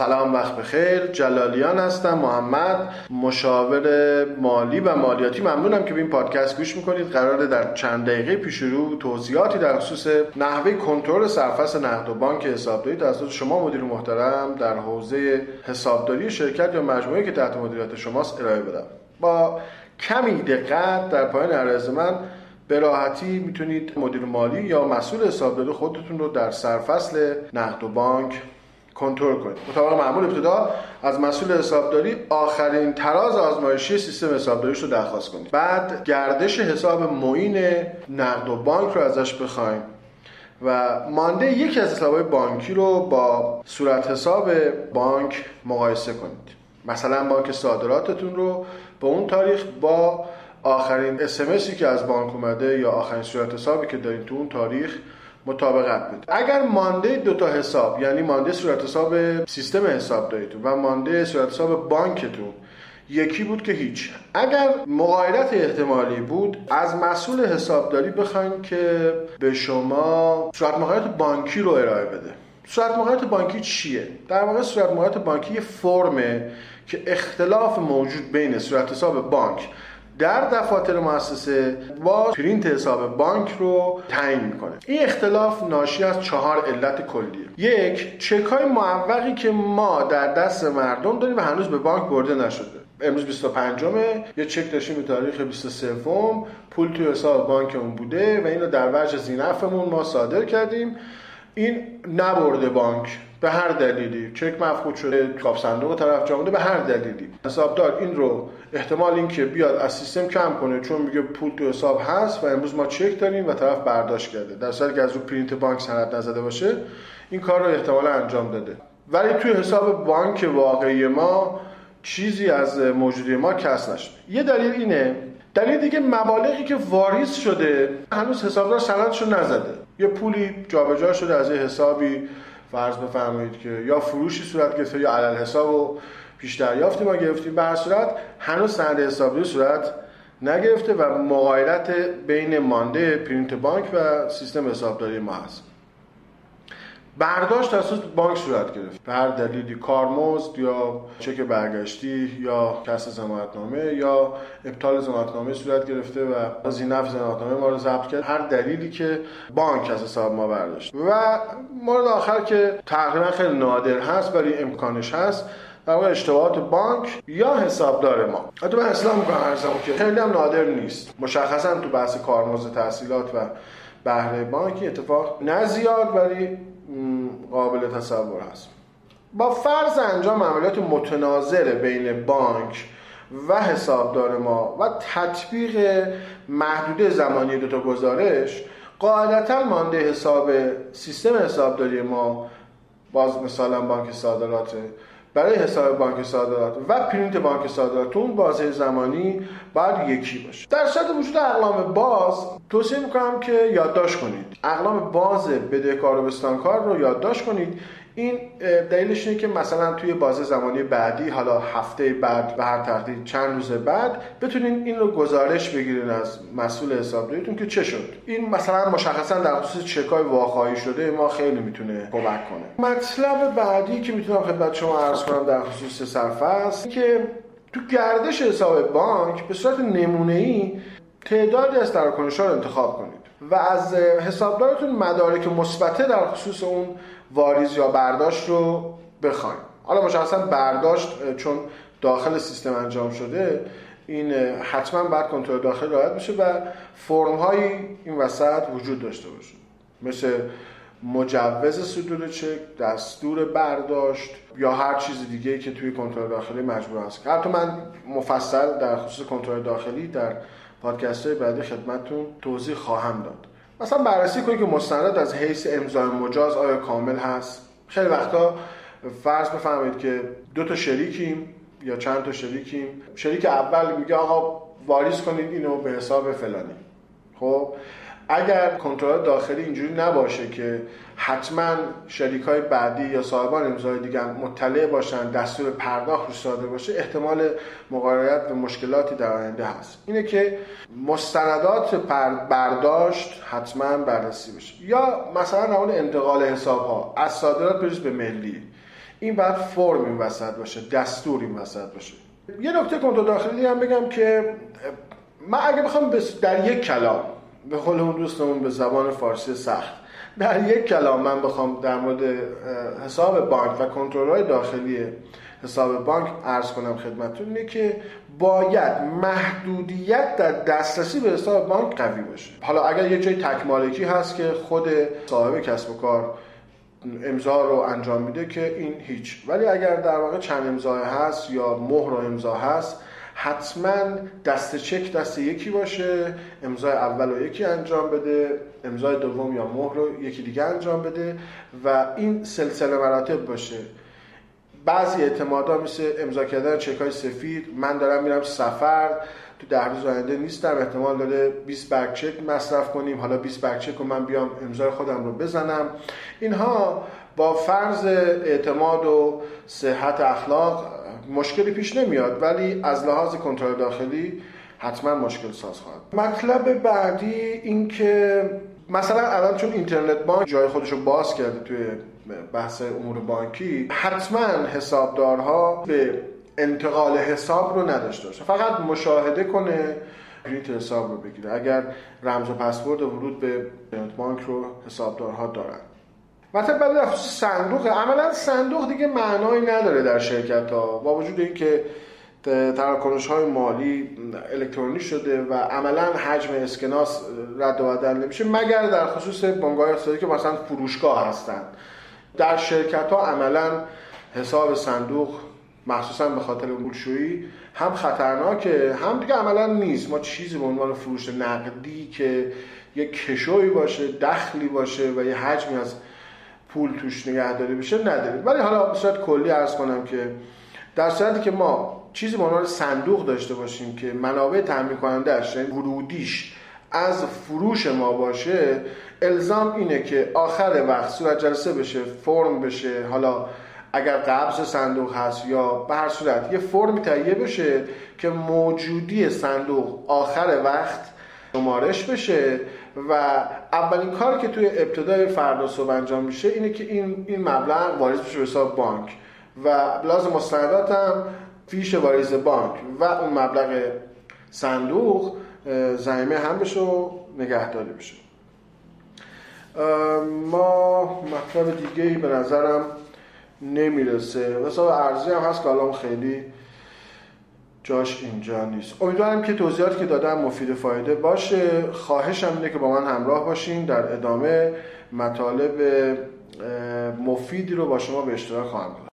سلام وقت بخیر. جلالیان هستم محمد مشاور مالی و مالیاتی. ممنونم که به این پادکست گوش می‌کنید. قراره در چند دقیقه پیش رو توضیحاتی در خصوص نحوه کنترل سرفصل نقد و بانک حسابداری توسط شما مدیر محترم در حوزه حسابداری شرکت یا مجموعه که تحت مدیریت شماست ارائه بدم. با کمی دقت در پایان عرض من به راحتی می‌تونید مدیر مالی یا مسئول حسابداری خودتون رو در سرفصل نقد و بانک کنترل کنید. مطابق معمول ابتدا از مسئول حسابداری آخرین تراز آزمایشی سیستم حسابداریش رو درخواست کنید. بعد گردش حساب معین نقد و بانک رو ازش بخواید و مانده یکی از حسابهای بانکی رو با صورت حساب بانک مقایسه کنید. مثلا بانک صادراتتون رو به اون تاریخ با آخرین اسمسی که از بانک اومده یا آخرین صورت حسابی که دارین تو اون تاریخ مطابقت بده اگر مانده دو تا حساب یعنی مانده صورت حساب سیستم حساب داریتون و مانده صورت حساب بانکتون یکی بود که هیچ. اگر مقایرت احتمالی بود از مسئول حسابداری بخواین که به شما صورت مقایرت بانکی رو ارائه بده. صورت مقایرت بانکی چیه؟ در واقع صورت مقایرت بانکی یه فرمه که اختلاف موجود بین صورت حساب بانک در دفاتر مؤسسه با پرینت حساب بانک رو تعیین می‌کنه. این اختلاف ناشی از چهار علت کلیه. یک چک های معوقی که ما در دست مردم داریم و هنوز به بانک برده نشده. امروز 25 ماهه یه چک داشتیم به تاریخ 23 پول توی حساب بانکمون بوده و اینو در وجه ذی‌نفعمون ما صادر کردیم. این نبرده بانک. به هر دلیلی چک مفقود شده گاوصندوق طرف جا به هر دلیلی. حسابدار این رو احتمال این که بیاد از سیستم کم کنه چون میگه پول تو حساب هست و امروز ما چک داریم و طرف برداشت کرده. در صورتی که از رو پرینت بانک سند نزده باشه این کار رو احتمالا انجام داده. ولی توی حساب بانک واقعی ما چیزی از موجودی ما کس نشده. یه دلیل اینه. دلیل دیگه مبالغی که واریز شده هنوز حسابدار سندشو نزده. یه پولی جابجا شده از یه حسابی فرض بفرمایید که یا فروشی صورت گرفته یا علل حساب و پیش دریافتی ما گرفتیم به هر صورت هنوز سند حسابی صورت نگرفته و مقایرت بین مانده پرینت بانک و سیستم حسابداری ما هست. برداشت توسط بانک صورت گرفت. به هر دلیلی کارمزد یا چک برگشتی یا کسر زمانتنامه یا ابطال زمانتنامه صورت گرفته و زینف زمانتنامه ما رو ضبط کرد. هر دلیلی که بانک از حساب ما برداشت. و مورد آخر که تقریبا خیلی نادر هست ولی امکانش هست در واقع اشتباهات بانک یا حسابدار ما. حتی من اصلا می‌کنم که خیلی هم نادر نیست. مشخصا تو بحث کارمزد تحصیلات و بهره بانکی اتفاق نه زیاد ولی قابل تصور هست. با فرض انجام عملیات متناظر بین بانک و حسابدار ما و تطبیق محدوده زمانی دوتا گزارش قاعدتا مانده حساب سیستم حسابداری ما باز مثلا بانک صادرات برای حساب بانک صادرات و پرینت بانک صادرات اون بازه زمانی باید یکی باشه. در صورت وجود اقلام باز توصیه می‌کنم که یادداشت کنید. اقلام باز بدهکار و بستانکار رو یادداشت کنید. این دلیلش اینه که مثلا توی بازه زمانی بعدی حالا هفته بعد و هر تقدیر چند روز بعد بتونین این رو گزارش بگیرین از مسئول حسابداریتون که چه شد. این مثلا مشخصا در خصوص چکای واقعی شده ما خیلی می‌تونه کمک کنه. مطلب بعدی که می‌تونم خدمت شما عرض کنم در خصوص صرفه که تو گردش حساب بانک به صورت نمونه ای تعدادی از تراکنش رو انتخاب کنید و از حسابدارتون مدارک مثبته در خصوص اون واریز یا برداشت رو بخوایم حالا مشخصا برداشت چون داخل سیستم انجام شده این حتما بعد کنترل داخل رعایت بشه و فرم های این وسط وجود داشته باشه. مثل مجوز صدور چک دستور برداشت یا هر چیز دیگه که توی کنترل داخلی مجبور هست حتی من مفصل در خصوص کنترل داخلی در پادکست های بعدی خدمتتون توضیح خواهم داد. مثلا بررسی کنید که مستند از حیث امضای مجاز آیا کامل هست؟ خیلی وقتا فرض بفرمایید که دو تا شریکیم یا چند تا شریکیم. شریک اول میگه آقا واریز کنید اینو به حساب فلانی. خب؟ اگر کنترل داخلی اینجوری نباشه که حتما شریک های بعدی یا صاحبان امضای دیگر مطلع باشن دستور پرداخت رو ساده باشه احتمال مقارنت و مشکلاتی در آینده هست. اینه که مستندات برداشت حتما بررسی بشه. یا مثلا اون انتقال حساب ها از صادرات بریز به ملی. این باید فرم این وسط باشه دستور این وسط باشه. یه نکته کنترل داخلی هم بگم که من اگه بخوام در یک کلام به قول اون دوستمون به زبان فارسی سخت. در یک کلام من بخوام در مورد حساب بانک و کنترل‌های داخلی حساب بانک عرض کنم خدمتتون اینه که باید محدودیت در دسترسی به حساب بانک قوی باشه. حالا اگر یه جای تک مالکی هست که خود صاحب کسب و کار امضا رو انجام میده که این هیچ. ولی اگر در واقع چند امضا هست یا مهر و امضا هست حتما دست چک دست یکی باشه امضای اول رو یکی انجام بده امضای دوم یا مهر رو یکی دیگه انجام بده و این سلسله مراتب باشه. بعضی اعتمادا مثل امضا کردن چک های سفید من دارم میرم سفر تو ده روز آینده نیستم احتمال داره 20 برگ چک مصرف کنیم حالا 20 برگ چک رو من بیام امضای خودم رو بزنم. اینها با فرض اعتماد و صحت اخلاق مشکلی پیش نمیاد ولی از لحاظ کنترل داخلی حتما مشکل ساز خواهد مطلب بعدی این که مثلا الان چون اینترنت بانک جای خودش رو باز کرده توی بحث امور بانکی حتما حسابدارها به انتقال حساب رو نداشته باشه. فقط مشاهده کنه پرینت حساب رو بگیره. اگر رمز و پسورد ورود به بانک رو حسابدارها دارن. مثلا بعد صندوق عملا صندوق دیگه معنایی نداره در شرکت ها با وجود اینکه تراکنش های مالی الکترونی شده و عملا حجم اسکناس رد و بدل نمیشه مگر در خصوص بانک اقتصادی که مثلا فروشگاه هستند در شرکت ها عملا حساب صندوق مخصوصا به خاطر پولشویی هم خطرناکه هم دیگه عملا نیست. ما چیزی به عنوان فروش نقدی که یک کشوی باشه دخلی باشه و یه حجمی از پول توش نگهداری بشه نداریم ولی حالا به صورت کلی ارز کنم که در صورتی که ما چیزی به عنوان صندوق داشته باشیم که منابع تامین کنندهش یعنی ورودیش از فروش ما باشه الزام اینه که آخر وقت صورت جلسه بشه فرم بشه. حالا اگر قبض صندوق هست یا به هر صورت یه فرمی تهیه بشه که موجودی صندوق آخر وقت شمارش بشه و اولین کار که توی ابتدای فردا صبح انجام میشه اینه که این این مبلغ واریز بشه به حساب بانک. و لازم مستندات هم فیش واریز بانک. و اون مبلغ صندوق زمینه هم بشه و نگهداری بشه. ما مطلب دیگه ای به نظرم نمی‌رسه. مثلا ارزی هم هست که خیلی جاش اینجا نیست. امیدوارم که توضیحاتی که دادم مفید فایده باشه. خواهشم اینه که با من همراه باشین در ادامه مطالب مفیدی رو با شما به اشتراک خواهم